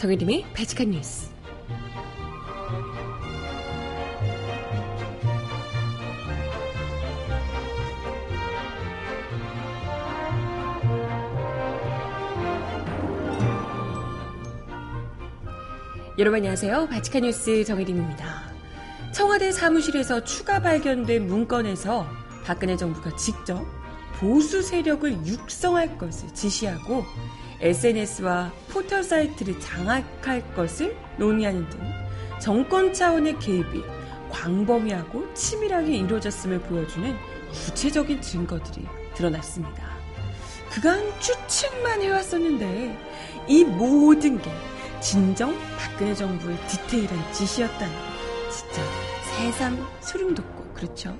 정혜림의 바칙한 뉴스. 여러분 안녕하세요. 바칙한 뉴스 정혜림입니다. 청와대 사무실에서 추가 발견된 문건에서 박근혜 정부가 직접 보수 세력을 육성할 것을 지시하고 SNS와 포털 사이트를 장악할 것을 논의하는 등 정권 차원의 개입이 광범위하고 치밀하게 이루어졌음을 보여주는 구체적인 증거들이 드러났습니다. 그간 추측만 해왔었는데 이 모든 게 진정 박근혜 정부의 디테일한 지시였다는 진짜 새삼 소름 돋고 그렇죠?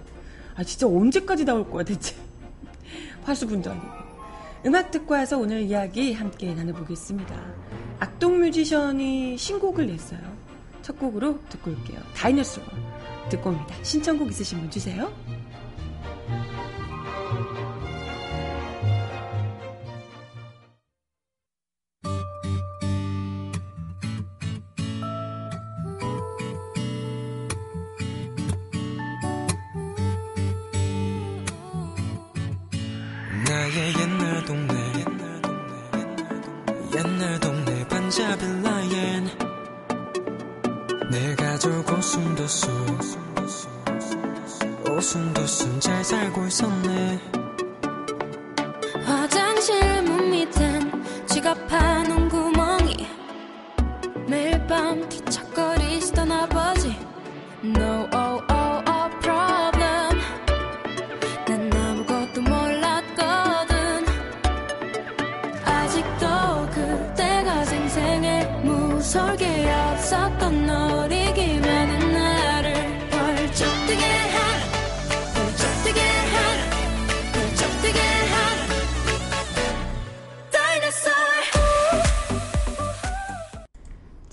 아 진짜 언제까지 나올 거야 대체 화수분도 아니고 음악 듣고 와서 오늘 이야기 함께 나눠보겠습니다. 악동 뮤지션이 신곡을 냈어요. 첫 곡으로 듣고 올게요. 다이너소어 듣고 옵니다. 신청곡 있으신 분 주세요.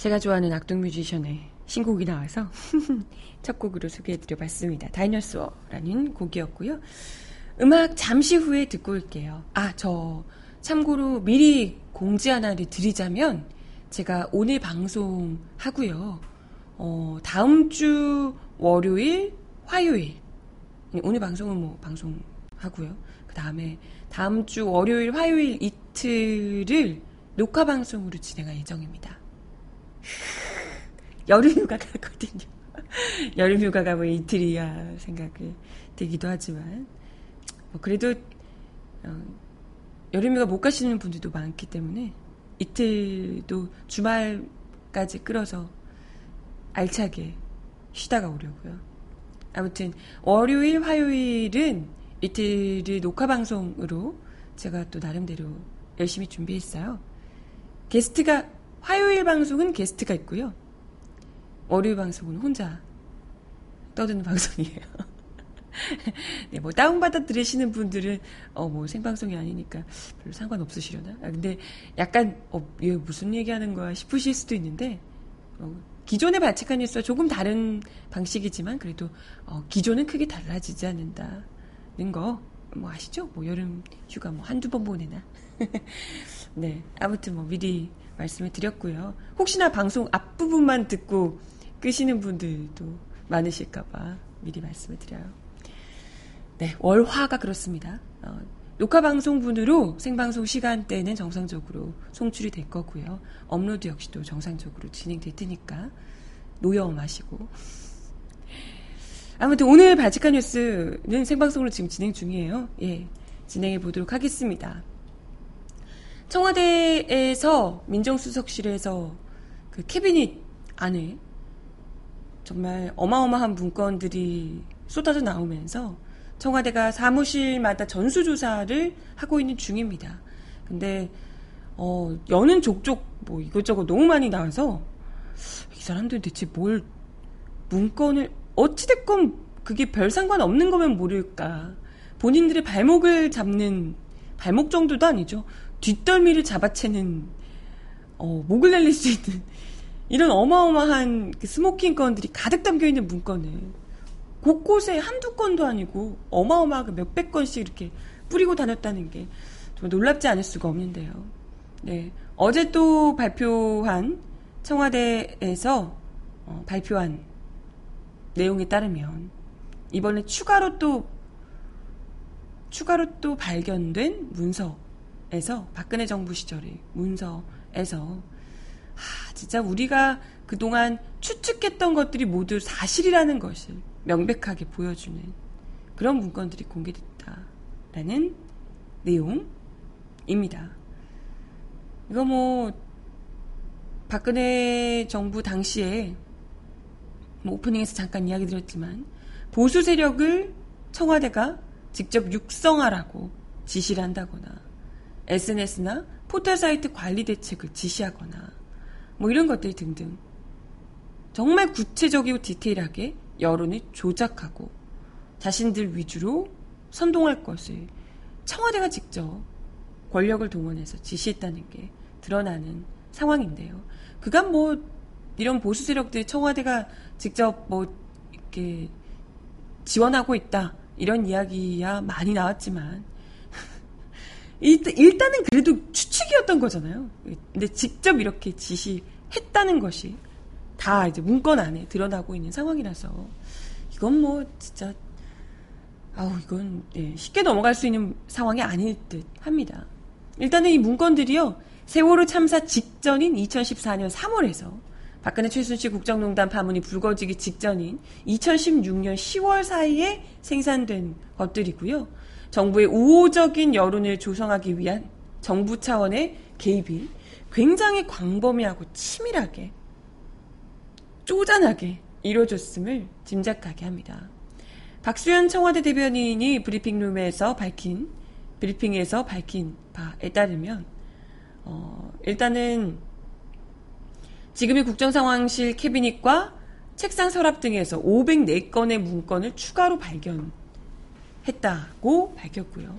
제가 좋아하는 악동 뮤지션의 신곡이 나와서 첫 곡으로 소개해드려 봤습니다. 다이너소어라는 곡이었고요. 음악 잠시 후에 듣고 올게요. 아, 저 참고로 미리 공지 하나를 드리자면 제가 오늘 방송 하고요. 어, 다음 주 월요일, 화요일 오늘 방송은 뭐 방송 하고요. 그 다음에 다음 주 월요일, 화요일 이틀을 녹화 방송으로 진행할 예정입니다. 여름 휴가 가거든요. 여름 휴가가 뭐 이틀이야 생각이 되기도 하지만 뭐 그래도 어, 여름 휴가 못 가시는 분들도 많기 때문에 이틀도 주말까지 끌어서 알차게 쉬다가 오려고요. 아무튼 월요일, 화요일은 이틀을 녹화 방송으로 제가 또 나름대로 열심히 준비했어요. 게스트가 화요일 방송은 게스트가 있고요. 월요일 방송은 혼자 떠드는 방송이에요. 네, 뭐 다운받아 들으시는 분들은 어 뭐 생방송이 아니니까 별로 상관없으시려나? 아, 근데 약간 어 얘 무슨 얘기하는 거야 싶으실 수도 있는데 어, 기존의 발칙한 뉴스와 조금 다른 방식이지만 그래도 어, 기존은 크게 달라지지 않는다는 거 뭐 아시죠? 뭐 여름 휴가 뭐 한두 번 보내나? 네 아무튼 뭐 미리 말씀을 드렸고요. 혹시나 방송 앞부분만 듣고 끄시는 분들도 많으실까봐 미리 말씀을 드려요. 네, 월화가 그렇습니다. 어, 녹화 방송분으로 생방송 시간대는 정상적으로 송출이 될 거고요. 업로드 역시도 정상적으로 진행될 테니까 노여움하시고. 아무튼 오늘 바지카 뉴스는 생방송으로 지금 진행 중이에요. 예, 진행해 보도록 하겠습니다. 청와대에서 민정수석실에서 그 캐비닛 안에 정말 어마어마한 문건들이 쏟아져 나오면서 청와대가 사무실마다 전수조사를 하고 있는 중입니다. 근데, 어, 여는 족족 뭐 이것저것 너무 많이 나와서 이 사람들은 대체 뭘 문건을, 어찌됐건 그게 별 상관 없는 거면 모를까. 본인들의 발목을 잡는, 발목 정도도 아니죠. 뒷덜미를 잡아채는, 어, 목을 날릴 수 있는 이런 어마어마한 그 smoking gun들이 가득 담겨 있는 문건을 곳곳에 한두 건도 아니고 어마어마하게 몇백 건씩 이렇게 뿌리고 다녔다는 게 정말 놀랍지 않을 수가 없는데요. 네. 어제 또 발표한 청와대에서 어, 발표한 내용에 따르면 이번에 추가로 또 추가로 또 발견된 문서 에서 박근혜 정부 시절의 문서에서 하, 진짜 우리가 그동안 추측했던 것들이 모두 사실이라는 것을 명백하게 보여주는 그런 문건들이 공개됐다라는 내용입니다. 이거 뭐 박근혜 정부 당시에 뭐 오프닝에서 잠깐 이야기 드렸지만 보수 세력을 청와대가 직접 육성하라고 지시를 한다거나 SNS나 포털 사이트 관리 대책을 지시하거나 뭐 이런 것들 등등 정말 구체적이고 디테일하게 여론을 조작하고 자신들 위주로 선동할 것을 청와대가 직접 권력을 동원해서 지시했다는 게 드러나는 상황인데요. 그간 뭐 이런 보수 세력들 청와대가 직접 뭐 이렇게 지원하고 있다 이런 이야기야 많이 나왔지만 일단은 그래도 추측이었던 거잖아요. 근데 직접 이렇게 지시했다는 것이 다 이제 문건 안에 드러나고 있는 상황이라서 이건 뭐 진짜 아우 이건 예, 쉽게 넘어갈 수 있는 상황이 아닐 듯 합니다. 일단은 이 문건들이요 세월호 참사 직전인 2014년 3월에서 박근혜 최순실 국정농단 파문이 불거지기 직전인 2016년 10월 사이에 생산된 것들이고요. 정부의 우호적인 여론을 조성하기 위한 정부 차원의 개입이 굉장히 광범위하고 치밀하게 쪼잔하게 이루어졌음을 짐작하게 합니다. 박수현 청와대 대변인이 브리핑룸에서 밝힌 브리핑에서 밝힌 바에 따르면 어, 일단은 지금의 국정상황실 캐비닛과 책상 서랍 등에서 504건의 문건을 추가로 발견 했다고 밝혔고요.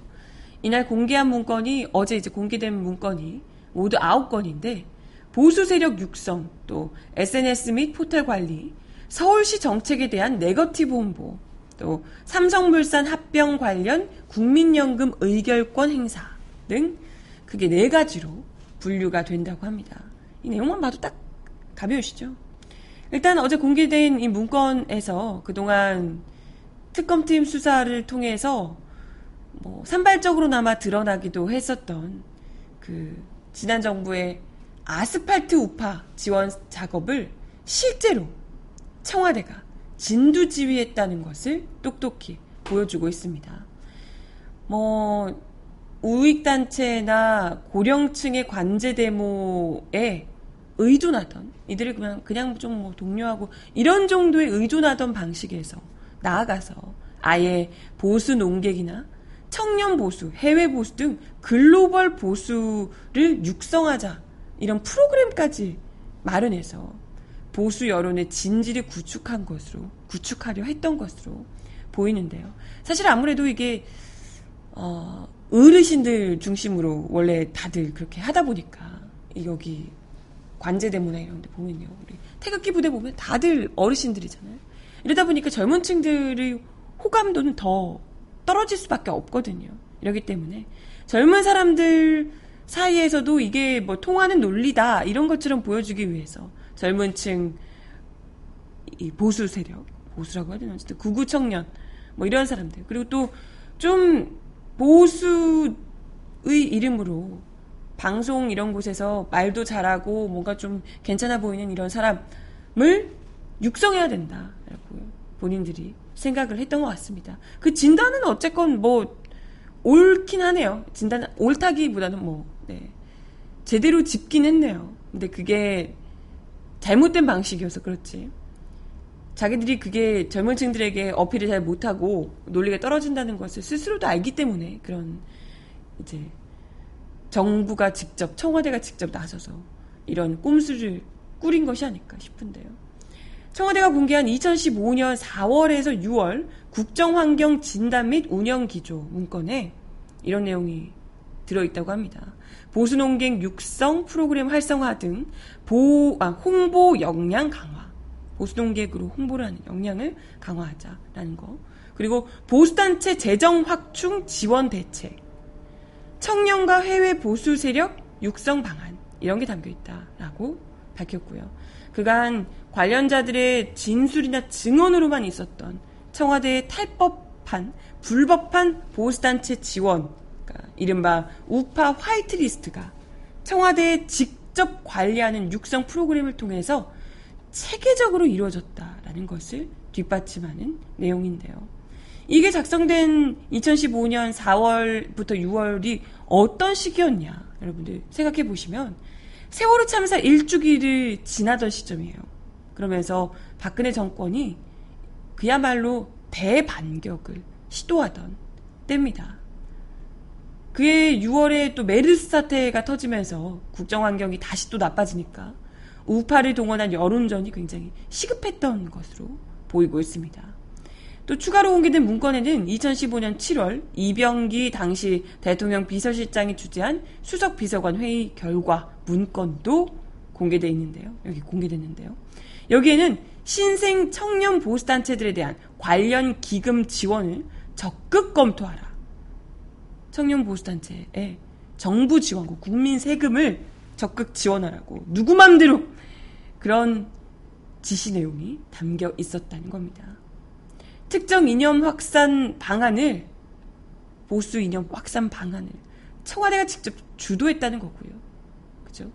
이날 공개한 문건이 어제 이제 공개된 문건이 모두 9건인데 보수 세력 육성, 또 SNS 및 포털 관리, 서울시 정책에 대한 네거티브 홍보, 또 삼성물산 합병 관련 국민연금 의결권 행사 등 그게 네 가지로 분류가 된다고 합니다. 이 내용만 봐도 딱 가벼우시죠? 일단 어제 공개된 이 문건에서 그동안 특검팀 수사를 통해서 뭐 산발적으로나마 드러나기도 했었던 그 지난 정부의 아스팔트 우파 지원 작업을 실제로 청와대가 진두지휘했다는 것을 똑똑히 보여주고 있습니다. 뭐 우익단체나 고령층의 관제 데모에 의존하던 이들이 그냥 그냥 좀뭐 동료하고 이런 정도의 의존하던 방식에서 나아가서 아예 보수 농객이나 청년 보수, 해외 보수 등 글로벌 보수를 육성하자 이런 프로그램까지 마련해서 보수 여론의 진지를 구축한 것으로 구축하려 했던 것으로 보이는데요. 사실 아무래도 이게 어, 어르신들 중심으로 원래 다들 그렇게 하다 보니까 여기 관제대문화 이런 데 보면요. 우리 태극기 부대 보면 다들 어르신들이잖아요. 이러다 보니까 젊은 층들의 호감도는 더 떨어질 수밖에 없거든요. 이러기 때문에. 젊은 사람들 사이에서도 이게 뭐 통하는 논리다 이런 것처럼 보여주기 위해서 젊은 층이 보수 세력 보수라고 해야 되나? 어쨌든 구구 청년 뭐 이런 사람들. 그리고 또 좀 보수의 이름으로 방송 이런 곳에서 말도 잘하고 뭔가 좀 괜찮아 보이는 이런 사람을 육성해야 된다라고 본인들이 생각을 했던 것 같습니다. 그 진단은 어쨌건 뭐 옳긴 하네요. 진단 옳다기보다는 뭐 네. 제대로 짚긴 했네요. 근데 그게 잘못된 방식이어서 그렇지. 자기들이 그게 젊은 층들에게 어필을 잘 못하고 논리가 떨어진다는 것을 스스로도 알기 때문에 그런 이제 정부가 직접 청와대가 직접 나서서 이런 꼼수를 꾸린 것이 아닐까 싶은데요. 청와대가 공개한 2015년 4월에서 6월 국정환경 진단 및 운영 기조 문건에 이런 내용이 들어있다고 합니다. 보수농객 육성 프로그램 활성화 등 보, 아, 홍보 역량 강화. 보수농객으로 홍보를 하는 역량을 강화하자라는 거. 그리고 보수단체 재정 확충 지원 대책. 청년과 해외 보수 세력 육성 방안. 이런 게 담겨 있다라고 밝혔고요. 그간 관련자들의 진술이나 증언으로만 있었던 청와대의 탈법한 불법한 보수단체 지원, 그러니까 이른바 우파 화이트리스트가 청와대에 직접 관리하는 육성 프로그램을 통해서 체계적으로 이루어졌다라는 것을 뒷받침하는 내용인데요. 이게 작성된 2015년 4월부터 6월이 어떤 시기였냐, 여러분들 생각해 보시면 세월호 참사 1주기를 지나던 시점이에요. 그러면서 박근혜 정권이 그야말로 대반격을 시도하던 때입니다. 그해 6월에 또 메르스 사태가 터지면서 국정 환경이 다시 또 나빠지니까 우파를 동원한 여론전이 굉장히 시급했던 것으로 보이고 있습니다. 또 추가로 공개된 문건에는 2015년 7월 이병기 당시 대통령 비서실장이 주재한 수석 비서관 회의 결과 문건도 공개되어 있는데요. 여기 공개됐는데요. 여기에는 신생 청년 보수단체들에 대한 관련 기금 지원을 적극 검토하라. 청년 보수단체에 정부 지원고 국민 세금을 적극 지원하라고 누구 맘대로 그런 지시 내용이 담겨 있었다는 겁니다. 특정 이념 확산 방안을 보수 이념 확산 방안을 청와대가 직접 주도했다는 거고요. 그죠?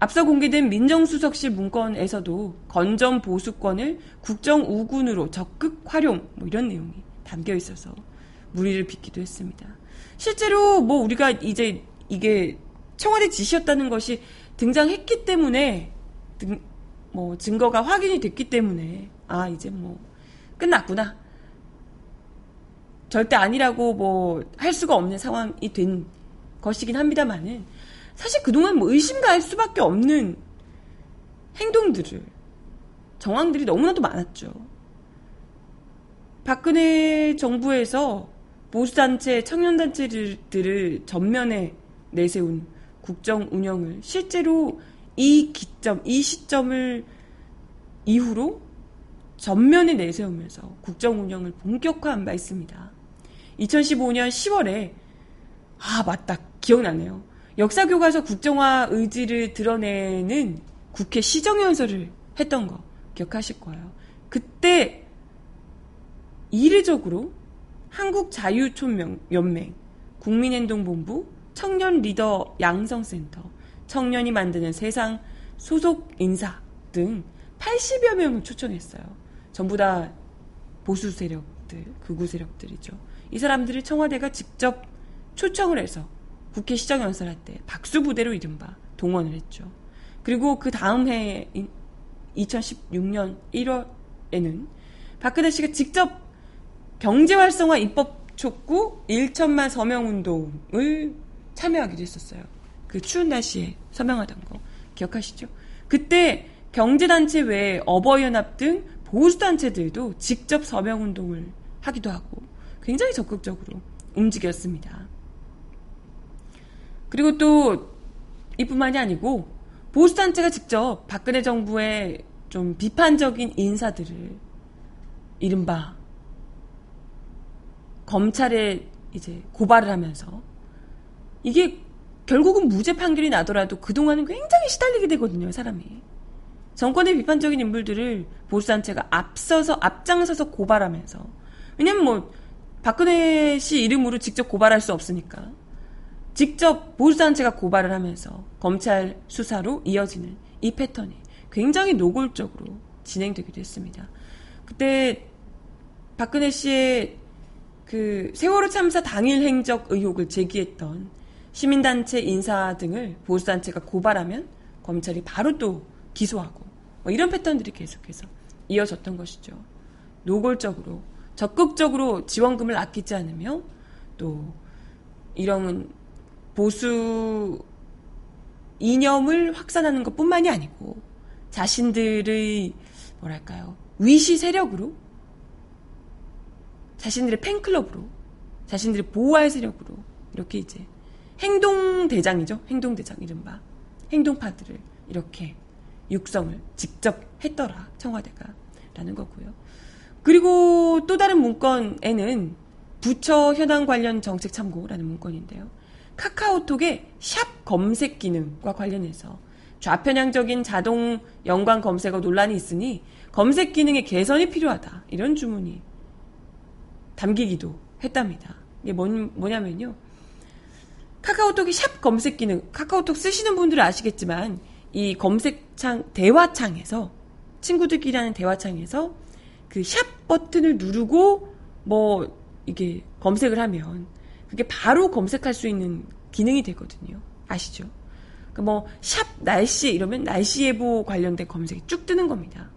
앞서 공개된 민정수석실 문건에서도 건전 보수권을 국정 우군으로 적극 활용 뭐 이런 내용이 담겨 있어서 무리를 빚기도 했습니다. 실제로 뭐 우리가 이제 이게 청와대 지시였다는 것이 등장했기 때문에 등, 뭐 증거가 확인이 됐기 때문에 아 이제 뭐 끝났구나. 절대 아니라고 뭐 할 수가 없는 상황이 된 것이긴 합니다만은 사실 그동안 뭐 의심가할 수밖에 없는 행동들을 정황들이 너무나도 많았죠. 박근혜 정부에서 보수단체, 청년단체들을 전면에 내세운 국정 운영을 실제로 이 기점, 이 시점을 이후로 전면에 내세우면서 국정 운영을 본격화한 바 있습니다. 2015년 10월에 아 맞다 기억나네요. 역사 교과서 국정화 의지를 드러내는 국회 시정연설을 했던 거 기억하실 거예요. 그때 이례적으로 한국자유촌연맹, 국민행동본부, 청년 리더 양성센터, 청년이 만드는 세상 소속 인사 등 80여 명을 초청했어요. 전부 다 보수 세력들, 극우 세력들이죠. 이 사람들을 청와대가 직접 초청을 해서 국회 시정연설 할 때 박수 부대로 이른바 동원을 했죠. 그리고 그 다음 해 2016년 1월에는 박근혜 씨가 직접 경제활성화 입법 촉구 1천만 서명 운동을 참여하기도 했었어요. 그 추운 날씨에 서명하던 거 기억하시죠? 그때 경제단체 외에 어버이연합 등 보수단체들도 직접 서명 운동을 하기도 하고 굉장히 적극적으로 움직였습니다. 그리고 또 이뿐만이 아니고 보수단체가 직접 박근혜 정부의 좀 비판적인 인사들을 이른바 검찰에 이제 고발을 하면서 이게 결국은 무죄 판결이 나더라도 그동안은 굉장히 시달리게 되거든요, 사람이. 정권의 비판적인 인물들을 보수단체가 앞서서, 앞장서서 고발하면서. 왜냐면 뭐, 박근혜 씨 이름으로 직접 고발할 수 없으니까. 직접 보수단체가 고발을 하면서 검찰 수사로 이어지는 이 패턴이 굉장히 노골적으로 진행되기도 했습니다. 그때 박근혜 씨의 그 세월호 참사 당일 행적 의혹을 제기했던 시민단체 인사 등을 보수단체가 고발하면 검찰이 바로 또 기소하고 뭐 이런 패턴들이 계속해서 이어졌던 것이죠. 노골적으로 적극적으로 지원금을 아끼지 않으며 또 이런 보수 이념을 확산하는 것 뿐만이 아니고 자신들의 뭐랄까요 위시 세력으로 자신들의 팬클럽으로 자신들의 보호할 세력으로 이렇게 이제 행동 대장이죠. 행동 대장 이른바. 행동파들을 이렇게 육성을 직접 했더라. 청와대가. 라는 거고요. 그리고 또 다른 문건에는 부처 현황 관련 정책 참고라는 문건인데요. 카카오톡의 샵 검색 기능과 관련해서 좌편향적인 자동 연관 검색어 논란이 있으니 검색 기능의 개선이 필요하다. 이런 주문이 담기기도 했답니다. 이게 뭐, 뭐냐면요. 카카오톡이 샵 검색 기능, 카카오톡 쓰시는 분들은 아시겠지만, 이 검색창, 대화창에서, 친구들끼리 하는 대화창에서 그 샵 버튼을 누르고, 뭐, 이게 검색을 하면, 그게 바로 검색할 수 있는 기능이 되거든요. 아시죠? 그 뭐, 샵 날씨 이러면 날씨 예보 관련된 검색이 쭉 뜨는 겁니다.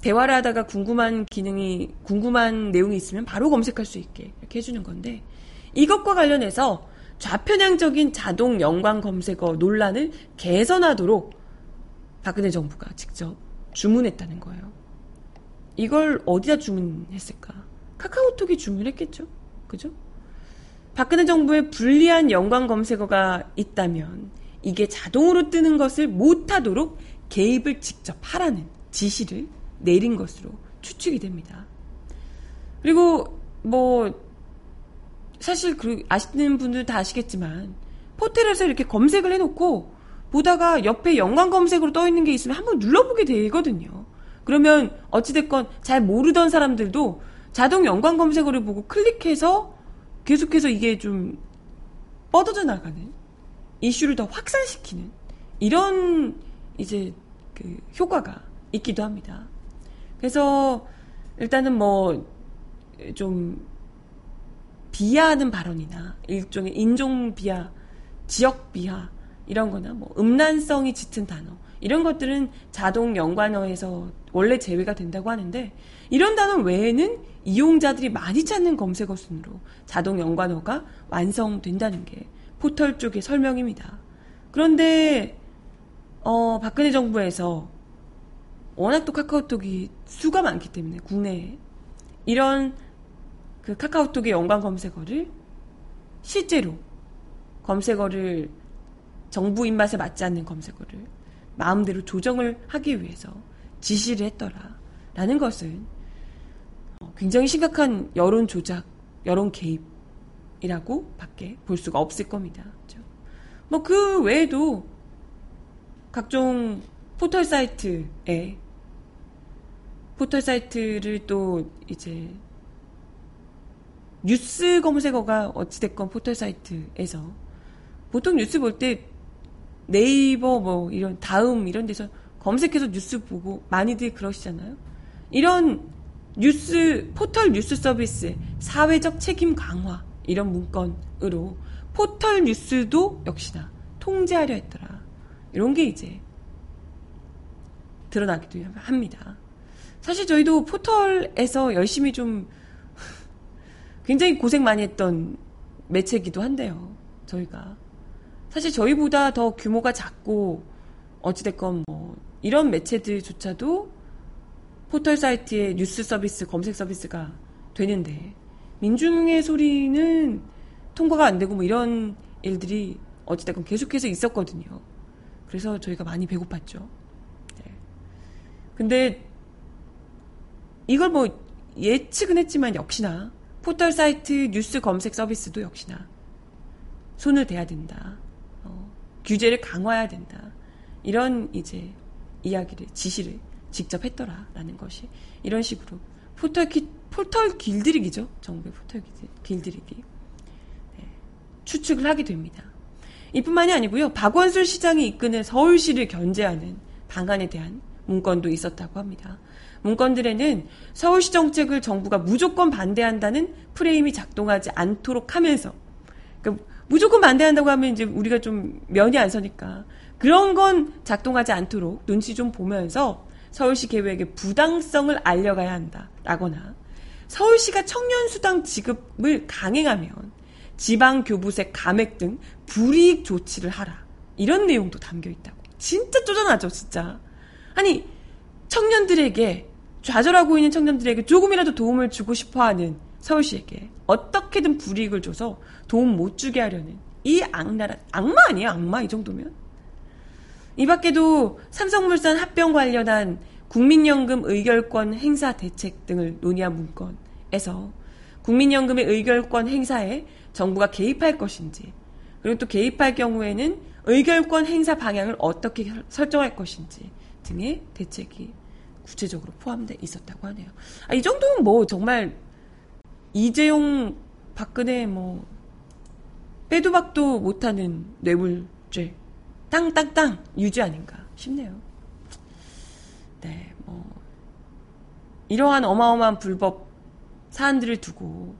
대화를 하다가 궁금한 기능이, 궁금한 내용이 있으면 바로 검색할 수 있게 이렇게 해주는 건데, 이것과 관련해서 좌편향적인 자동 연관 검색어 논란을 개선하도록 박근혜 정부가 직접 주문했다는 거예요. 이걸 어디다 주문했을까? 카카오톡이 주문했겠죠? 그죠? 박근혜 정부의 불리한 연관 검색어가 있다면 이게 자동으로 뜨는 것을 못하도록 개입을 직접 하라는 지시를 내린 것으로 추측이 됩니다. 그리고 뭐 사실 그 아시는 분들 다 아시겠지만 포털에서 이렇게 검색을 해놓고 보다가 옆에 연관 검색으로 떠 있는 게 있으면 한번 눌러보게 되거든요. 그러면 어찌됐건 잘 모르던 사람들도 자동 연관 검색어를 보고 클릭해서 계속해서 이게 좀 뻗어져 나가는 이슈를 더 확산시키는 이런 이제 그 효과가 있기도 합니다. 그래서 일단은 뭐 좀 비하하는 발언이나 일종의 인종 비하, 지역 비하 이런 거나 뭐 음란성이 짙은 단어 이런 것들은 자동 연관어에서 원래 제외가 된다고 하는데 이런 단어 외에는 이용자들이 많이 찾는 검색어 순으로 자동 연관어가 완성된다는 게 포털 쪽의 설명입니다. 그런데 어, 박근혜 정부에서 워낙 또 카카오톡이 수가 많기 때문에 국내에 이런 그 카카오톡의 연관 검색어를 실제로 검색어를 정부 입맛에 맞지 않는 검색어를 마음대로 조정을 하기 위해서 지시를 했더라라는 것은 어, 굉장히 심각한 여론 조작, 여론 개입이라고 밖에 볼 수가 없을 겁니다. 그렇죠? 뭐그 외에도 각종 포털 사이트에 포털 사이트를 또 이제 뉴스 검색어가 어찌됐건 포털 사이트에서 보통 뉴스 볼 때 네이버 뭐 이런 다음 이런 데서 검색해서 뉴스 보고 많이들 그러시잖아요. 이런 뉴스 포털 뉴스 서비스 사회적 책임 강화 이런 문건으로 포털 뉴스도 역시나 통제하려 했더라. 이런 게 이제 드러나기도 합니다. 사실 저희도 포털에서 열심히 좀 굉장히 고생 많이 했던 매체이기도 한데요. 저희가 사실 저희보다 더 규모가 작고 어찌됐건 뭐 이런 매체들조차도 포털 사이트의 뉴스 서비스 검색 서비스가 되는데 민중의 소리는 통과가 안 되고 뭐 이런 일들이 어찌됐건 계속해서 있었거든요. 그래서 저희가 많이 배고팠죠. 네. 근데 이걸 뭐 예측은 했지만 역시나 포털 사이트 뉴스 검색 서비스도 역시나 손을 대야 된다. 어, 규제를 강화해야 된다. 이런 이제 이야기를 지시를 직접 했더라라는 것이 이런 식으로 포털 기, 포털 길들이기죠. 정부의 포털 길들이기 네, 추측을 하게 됩니다. 이뿐만이 아니고요. 박원순 시장이 이끄는 서울시를 견제하는 방안에 대한 문건도 있었다고 합니다. 문건들에는 서울시 정책을 정부가 무조건 반대한다는 프레임이 작동하지 않도록 하면서 그러니까 무조건 반대한다고 하면 이제 우리가 좀 면이 안 서니까. 그런 건 작동하지 않도록 눈치 좀 보면서 서울시 계획의 부당성을 알려가야 한다라거나 서울시가 청년수당 지급을 강행하면 지방교부세 감액 등 불이익 조치를 하라. 이런 내용도 담겨 있다고. 진짜 쪼잔하죠 진짜. 아니 청년들에게 좌절하고 있는 청년들에게 조금이라도 도움을 주고 싶어 하는 서울시에게 어떻게든 불이익을 줘서 도움 못 주게 하려는 이 악랄한 악마 아니에요 악마 이 정도면 이 밖에도 삼성물산 합병 관련한 국민연금 의결권 행사 대책 등을 논의한 문건에서 국민연금의 의결권 행사에 정부가 개입할 것인지 그리고 또 개입할 경우에는 의결권 행사 방향을 어떻게 혈- 설정할 것인지 등의 대책이 구체적으로 포함되어 있었다고 하네요. 아, 이 정도면 뭐 정말 이재용 박근혜 뭐 빼도 박도 못하는 뇌물죄 땅땅땅 유지 아닌가 싶네요. 네, 뭐 이러한 어마어마한 불법 사안들을 두고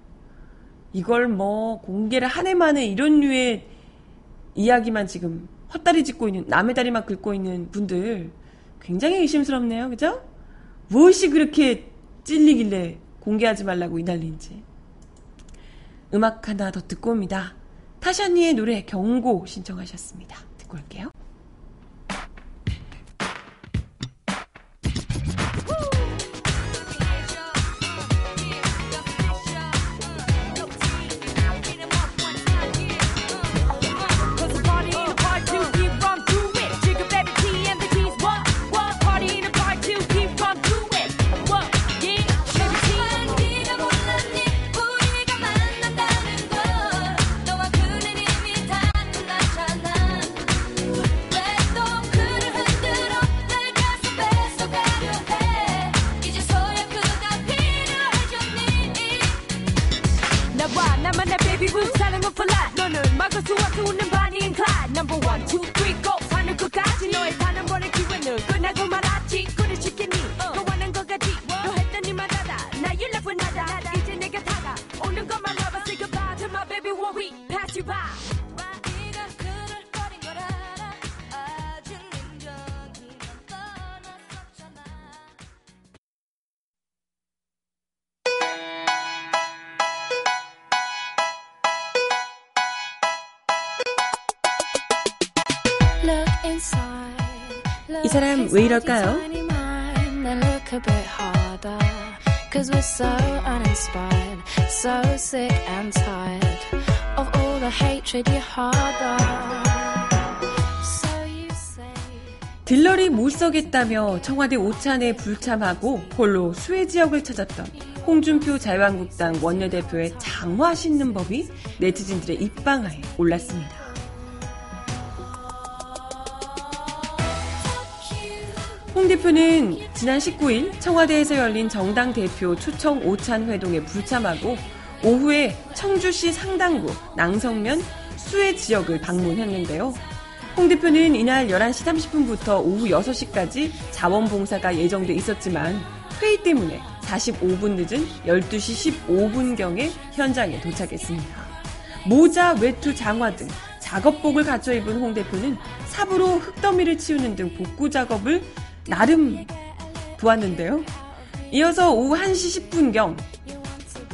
이걸 뭐 공개를 한 해만에 이런 류의 이야기만 지금 헛다리 짚고 있는 남의 다리만 긁고 있는 분들 굉장히 의심스럽네요. 그죠? 무엇이 그렇게 찔리길래 공개하지 말라고 이 난리인지. 음악 하나 더 듣고 옵니다. 타샤니의 노래 경고 신청하셨습니다. 듣고 올게요. So sick and tired of all the hatred you harbor. 들러리 못 서겠다며 청와대 오찬에 불참하고 홀로 수해 지역을 찾았던 홍준표 자유한국당 원내대표의 장화 신는 법이 네티즌들의 입방아에 올랐습니다. 홍 대표는 지난 19일 청와대에서 열린 정당 대표 초청 오찬 회동에 불참하고 오후에 청주시 상당구 낭성면 수해 지역을 방문했는데요. 홍 대표는 이날 11시 30분부터 오후 6시까지 자원봉사가 예정돼 있었지만 회의 때문에 45분 늦은 12시 15분경에 현장에 도착했습니다. 모자, 외투, 장화 등 작업복을 갖춰 입은 홍 대표는 삽으로 흙더미를 치우는 등 복구 작업을 나름 도왔는데요. 이어서 오후 1시 10분경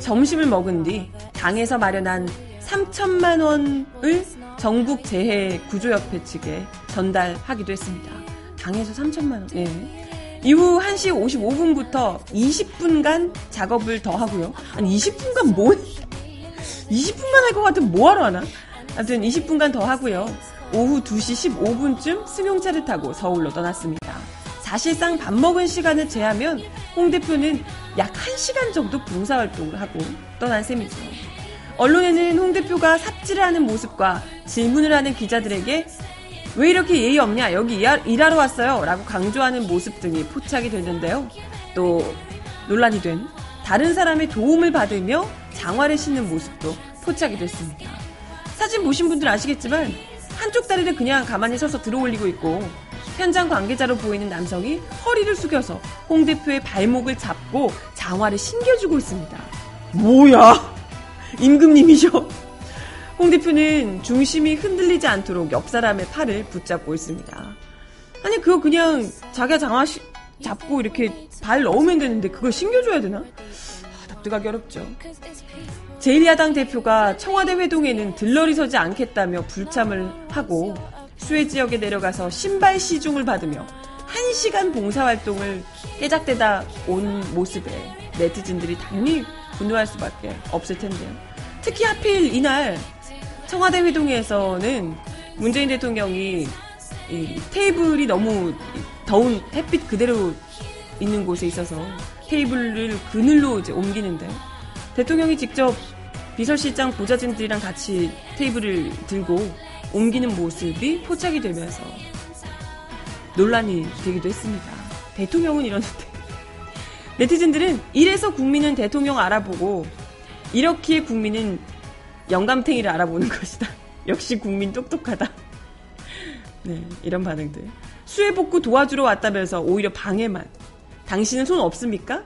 점심을 먹은 뒤 당에서 마련한 3천만 원을 전국 재해 구조협회 측에 전달하기도 했습니다. 당에서 3천만 원. 네. 이후 1시 55분부터 20분간 작업을 더 하고요. 아니 20분간 뭐 20분만 할 것 같으면 뭐하러 하나? 아무튼 20분간 더 하고요. 오후 2시 15분쯤 승용차를 타고 서울로 떠났습니다. 사실상 밥 먹은 시간을 제하면 홍 대표는 약 1시간 정도 봉사활동을 하고 떠난 셈이죠. 언론에는 홍 대표가 삽질을 하는 모습과 질문을 하는 기자들에게 왜 이렇게 예의 없냐 여기 일하- 일하러 왔어요 라고 강조하는 모습 등이 포착이 됐는데요. 또 논란이 된 다른 사람의 도움을 받으며 장화를 신는 모습도 포착이 됐습니다. 사진 보신 분들 아시겠지만 한쪽 다리를 그냥 가만히 서서 들어 올리고 있고 현장 관계자로 보이는 남성이 허리를 숙여서 홍 대표의 발목을 잡고 장화를 신겨주고 있습니다. 뭐야? 임금님이셔. 홍 대표는 중심이 흔들리지 않도록 옆 사람의 팔을 붙잡고 있습니다. 아니 그거 그냥 자기가 장화 시- 잡고 이렇게 발 넣으면 되는데 그걸 신겨줘야 되나? 아, 납득하기 어렵죠. 제1야당 대표가 청와대 회동에는 들러리 서지 않겠다며 불참을 하고 수해 지역에 내려가서 신발 시중을 받으며 1시간 봉사활동을 깨작대다 온 모습에 네티즌들이 당연히 분노할 수밖에 없을 텐데요. 특히 하필 이날 청와대 회동에서는 문재인 대통령이 이 테이블이 너무 더운 햇빛 그대로 있는 곳에 있어서 테이블을 그늘로 이제 옮기는데 대통령이 직접 비서실장 보좌진들이랑 같이 테이블을 들고 옮기는 모습이 포착이 되면서 논란이 되기도 했습니다. 대통령은 이러는데 네티즌들은 이래서 국민은 대통령 알아보고 이렇게 국민은 영감탱이를 알아보는 것이다. 역시 국민 똑똑하다. 네, 이런 반응들. 수해 복구 도와주러 왔다면서 오히려 방해만. 당신은 손 없습니까?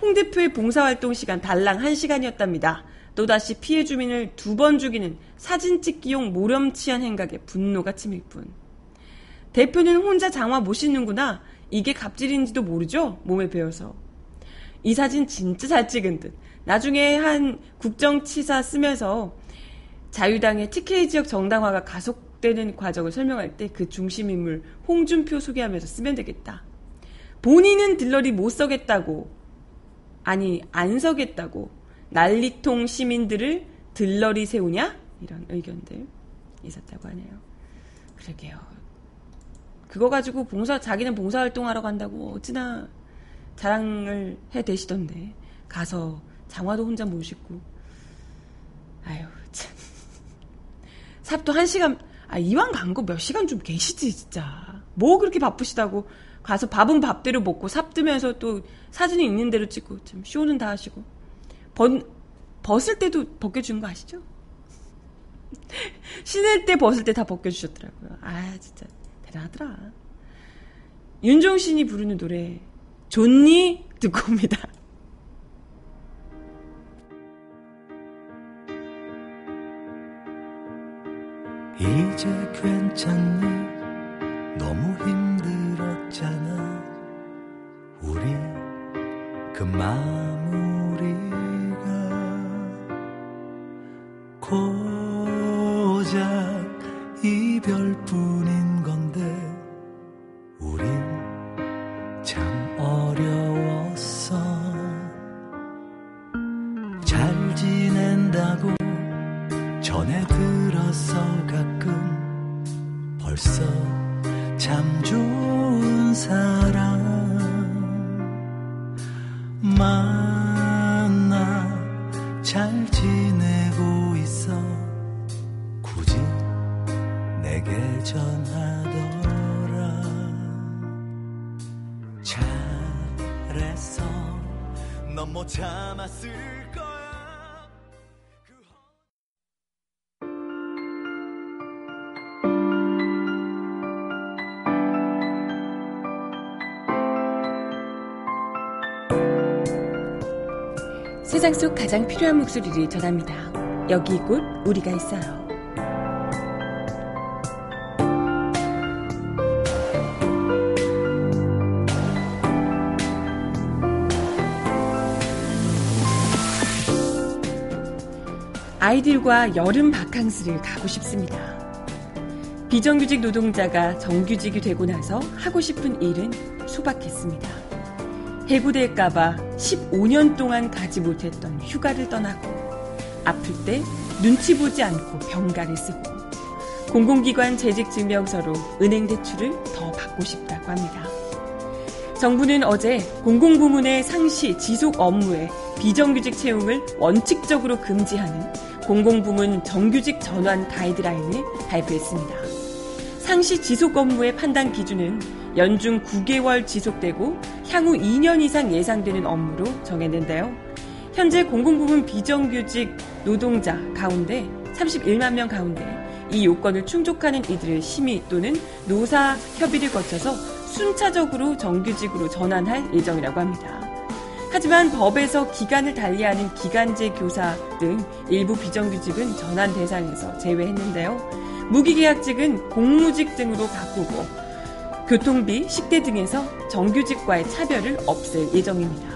홍 대표의 봉사활동 시간 달랑 1시간이었답니다. 또다시 피해 주민을 두 번 죽이는 사진 찍기용 모렴치한 행각에 분노가 치밀 뿐. 대표는 혼자 장화 못 신는구나. 이게 갑질인지도 모르죠? 몸에 배어서. 이 사진 진짜 잘 찍은 듯. 나중에 한 국정치사 쓰면서 자유당의 TK 지역 정당화가 가속되는 과정을 설명할 때 그 중심인물 홍준표 소개하면서 쓰면 되겠다. 본인은 들러리 못 서겠다고, 아니, 안 서겠다고, 난리통 시민들을 들러리 세우냐? 이런 의견들 있었다고 하네요. 그러게요. 그거 가지고 봉사, 자기는 봉사활동하러 간다고 어찌나 자랑을 해 대시던데. 가서 장화도 혼자 못 신고. 아유, 참. 삽도 한 시간, 아, 이왕 간 거 몇 시간 좀 계시지, 진짜. 뭐 그렇게 바쁘시다고. 가서 밥은 밥대로 먹고 삽 뜨면서 또 사진이 있는 대로 찍고, 좀 쇼는 다 하시고. 번, 벗을 때도 벗겨주는 거 아시죠? 신을 때 벗을 때 다 벗겨주셨더라고요. 아, 진짜. 대단하더라. 윤종신이 부르는 노래, 좋니? 듣고 옵니다. 이제 괜찮니? 너무 힘들었잖아. 우리 그마 사람 세상 속 가장 필요한 목소리를 전합니다. 여기 곧 우리가 있어요. 아이들과 여름 바캉스를 가고 싶습니다. 비정규직 노동자가 정규직이 되고 나서 하고 싶은 일은 소박했습니다. 해고될까봐 15년 동안 가지 못했던 휴가를 떠나고 아플 때 눈치 보지 않고 병가를 쓰고 공공기관 재직 증명서로 은행 대출을 더 받고 싶다고 합니다. 정부는 어제 공공부문의 상시 지속 업무에 비정규직 채용을 원칙적으로 금지하는 공공부문 정규직 전환 가이드라인을 발표했습니다. 상시 지속 업무의 판단 기준은 연중 9개월 지속되고 향후 2년 이상 예상되는 업무로 정했는데요. 현재 공공부문 비정규직 노동자 가운데 31만 명 가운데 이 요건을 충족하는 이들을 심의 또는 노사 협의를 거쳐서 순차적으로 정규직으로 전환할 예정이라고 합니다. 하지만 법에서 기간을 달리하는 기간제 교사 등 일부 비정규직은 전환 대상에서 제외했는데요. 무기계약직은 공무직 등으로 바꾸고 교통비, 식대 등에서 정규직과의 차별을 없앨 예정입니다.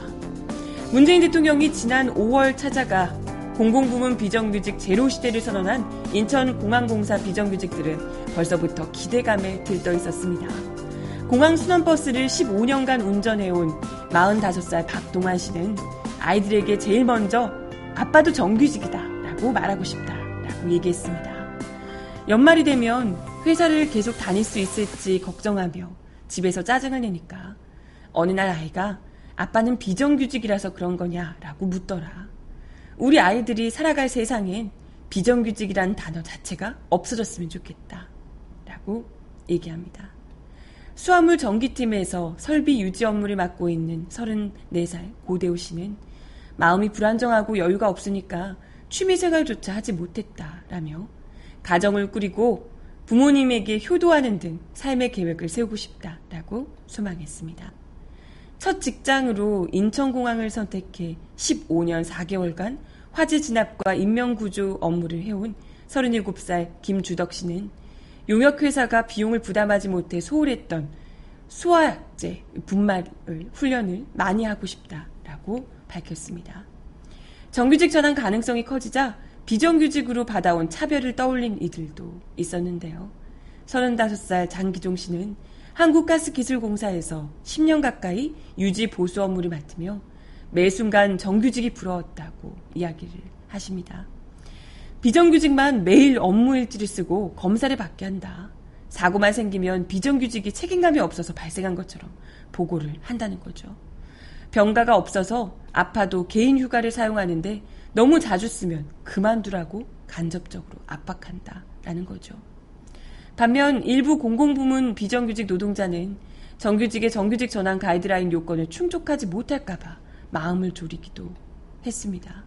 문재인 대통령이 지난 5월 찾아가 공공부문 비정규직 제로 시대를 선언한 인천공항공사 비정규직들은 벌써부터 기대감에 들떠 있었습니다. 공항 순환버스를 15년간 운전해온 45살 박동환 씨는 아이들에게 제일 먼저 아빠도 정규직이다 라고 말하고 싶다 라고 얘기했습니다. 연말이 되면 회사를 계속 다닐 수 있을지 걱정하며 집에서 짜증을 내니까 어느 날 아이가 아빠는 비정규직이라서 그런 거냐라고 묻더라. 우리 아이들이 살아갈 세상엔 비정규직이라는 단어 자체가 없어졌으면 좋겠다. 라고 얘기합니다. 수화물 전기팀에서 설비 유지 업무를 맡고 있는 34살 고대우 씨는 마음이 불안정하고 여유가 없으니까 취미생활조차 하지 못했다라며 가정을 꾸리고 부모님에게 효도하는 등 삶의 계획을 세우고 싶다라고 소망했습니다. 첫 직장으로 인천공항을 선택해 15년 4개월간 화재 진압과 인명구조 업무를 해온 37살 김주덕 씨는 용역회사가 비용을 부담하지 못해 소홀했던 수화약제 분말 훈련을 많이 하고 싶다라고 밝혔습니다. 정규직 전환 가능성이 커지자 비정규직으로 받아온 차별을 떠올린 이들도 있었는데요. 35살 장기종 씨는 한국가스기술공사에서 10년 가까이 유지 보수 업무를 맡으며 매 순간 정규직이 부러웠다고 이야기를 하십니다. 비정규직만 매일 업무 일지를 쓰고 검사를 받게 한다. 사고만 생기면 비정규직이 책임감이 없어서 발생한 것처럼 보고를 한다는 거죠. 병가가 없어서 아파도 개인 휴가를 사용하는데 너무 자주 쓰면 그만두라고 간접적으로 압박한다라는 거죠. 반면 일부 공공부문 비정규직 노동자는 정규직의 정규직 전환 가이드라인 요건을 충족하지 못할까봐 마음을 졸이기도 했습니다.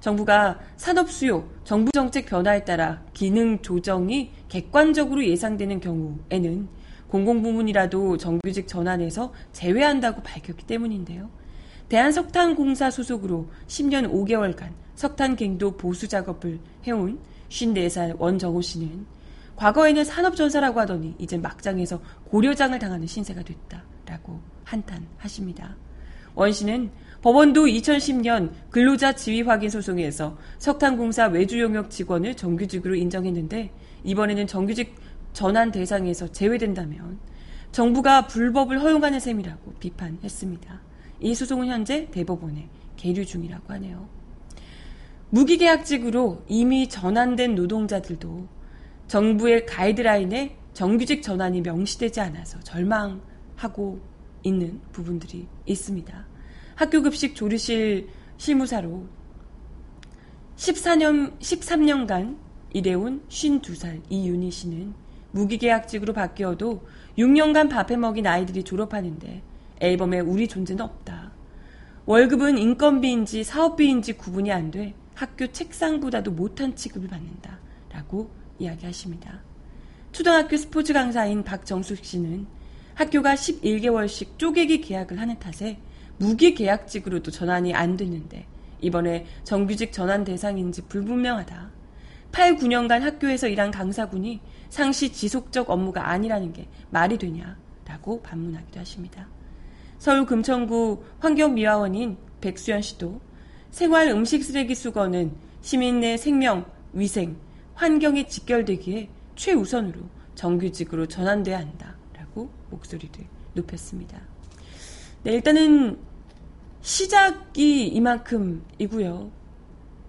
정부가 산업 수요, 정부 정책 변화에 따라 기능 조정이 객관적으로 예상되는 경우에는 공공부문이라도 정규직 전환에서 제외한다고 밝혔기 때문인데요. 대한석탄공사 소속으로 10년 5개월간 석탄 갱도 보수 작업을 해온 54살 원정호 씨는 과거에는 산업전사라고 하더니 이제 막장에서 고려장을 당하는 신세가 됐다라고 한탄하십니다. 원 씨는 법원도 2010년 근로자 지위 확인 소송에서 석탄공사 외주 용역 직원을 정규직으로 인정했는데 이번에는 정규직 전환 대상에서 제외된다면 정부가 불법을 허용하는 셈이라고 비판했습니다. 이 소송은 현재 대법원에 계류 중이라고 하네요. 무기계약직으로 이미 전환된 노동자들도 정부의 가이드라인에 정규직 전환이 명시되지 않아서 절망하고 있는 부분들이 있습니다. 학교급식 조리실 실무사로 14년, 13년간 일해온 52살 이윤희 씨는 무기계약직으로 바뀌어도 6년간 밥해 먹인 아이들이 졸업하는데 앨범에 우리 존재는 없다. 월급은 인건비인지 사업비인지 구분이 안 돼 학교 책상보다도 못한 취급을 받는다. 라고 이야기하십니다. 초등학교 스포츠 강사인 박정숙 씨는 학교가 11개월씩 쪼개기 계약을 하는 탓에 무기 계약직으로도 전환이 안 됐는데 이번에 정규직 전환 대상인지 불분명하다. 8, 9년간 학교에서 일한 강사군이 상시 지속적 업무가 아니라는 게 말이 되냐라고 반문하기도 하십니다. 서울 금천구 환경미화원인 백수연 씨도 생활 음식 쓰레기 수거는 시민 내 생명, 위생, 환경에 직결되기에 최우선으로 정규직으로 전환돼야 한다라고 목소리를 높였습니다. 네, 일단은 시작이 이만큼이고요.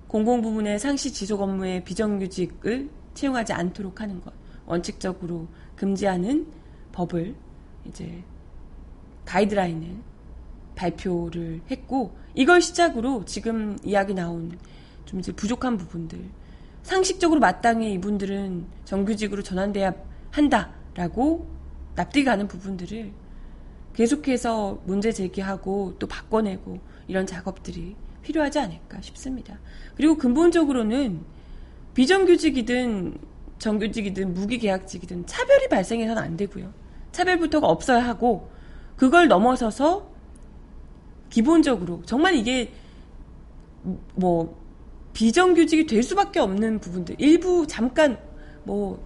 공공부문의 상시 지속 업무에 비정규직을 채용하지 않도록 하는 것, 원칙적으로 금지하는 법을 이제 가이드라인을 발표를 했고 이걸 시작으로 지금 이야기 나온 좀 이제 부족한 부분들 상식적으로 마땅히 이분들은 정규직으로 전환돼야 한다라고 납득이 가는 부분들을 계속해서 문제 제기하고 또 바꿔내고 이런 작업들이 필요하지 않을까 싶습니다. 그리고 근본적으로는 비정규직이든 정규직이든 무기계약직이든 차별이 발생해서는 안 되고요. 차별부터가 없어야 하고 그걸 넘어서서 기본적으로 정말 이게 뭐 비정규직이 될 수밖에 없는 부분들 일부 잠깐 뭐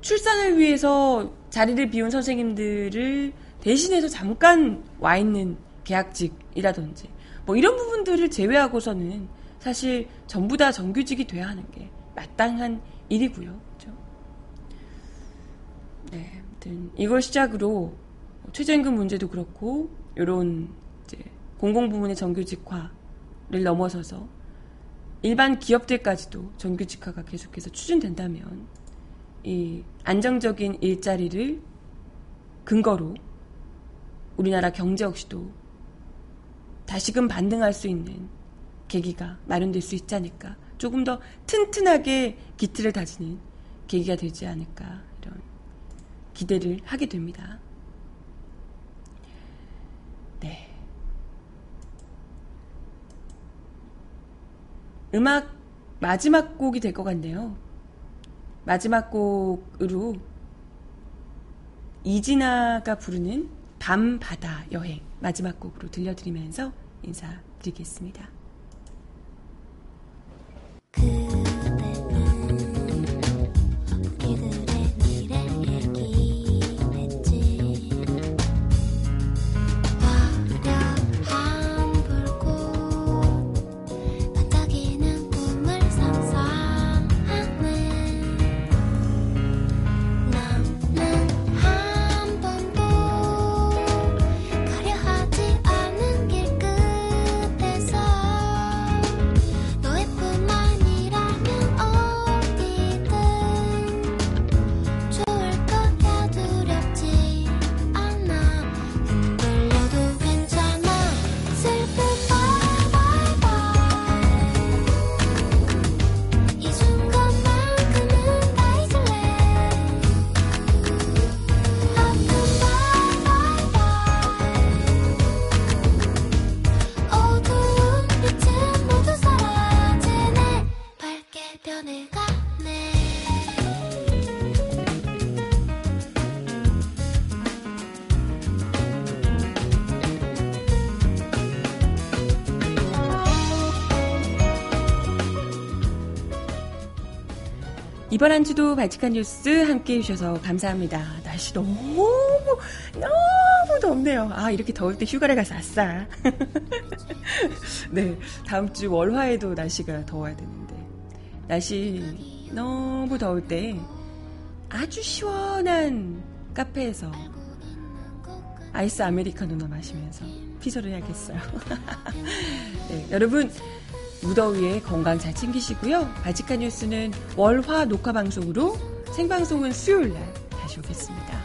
출산을 위해서 자리를 비운 선생님들을 대신해서 잠깐 와 있는 계약직이라든지 뭐 이런 부분들을 제외하고서는 사실 전부 다 정규직이 돼야 하는 게 마땅한 일이고요. 그렇죠? 네, 아무튼 이걸 시작으로 최저임금 문제도 그렇고 이런 공공부문의 정규직화를 넘어서서 일반 기업들까지도 정규직화가 계속해서 추진된다면 이 안정적인 일자리를 근거로 우리나라 경제 역시도 다시금 반등할 수 있는 계기가 마련될 수 있지 않을까 조금 더 튼튼하게 기틀을 다지는 계기가 되지 않을까 이런 기대를 하게 됩니다. 음악 마지막 곡이 될 것 같네요. 마지막 곡으로 이진아가 부르는 밤 바다 여행 마지막 곡으로 들려드리면서 인사드리겠습니다. 우 이번 한 주도 발칙한 뉴스 함께 해주셔서 감사합니다. 날씨 너무, 너무 덥네요. 아, 이렇게 더울 때 휴가를 가서 아싸. 네, 다음 주 월화에도 날씨가 더워야 되는데. 날씨 너무 더울 때 아주 시원한 카페에서 아이스 아메리카노나 마시면서 피서를 해야겠어요. 네, 여러분, 무더위에 건강 잘 챙기시고요. 바지카 뉴스는 월화 녹화 방송으로 생방송은 수요일 날 다시 오겠습니다.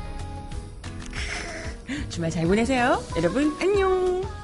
주말 잘 보내세요. 여러분, 안녕!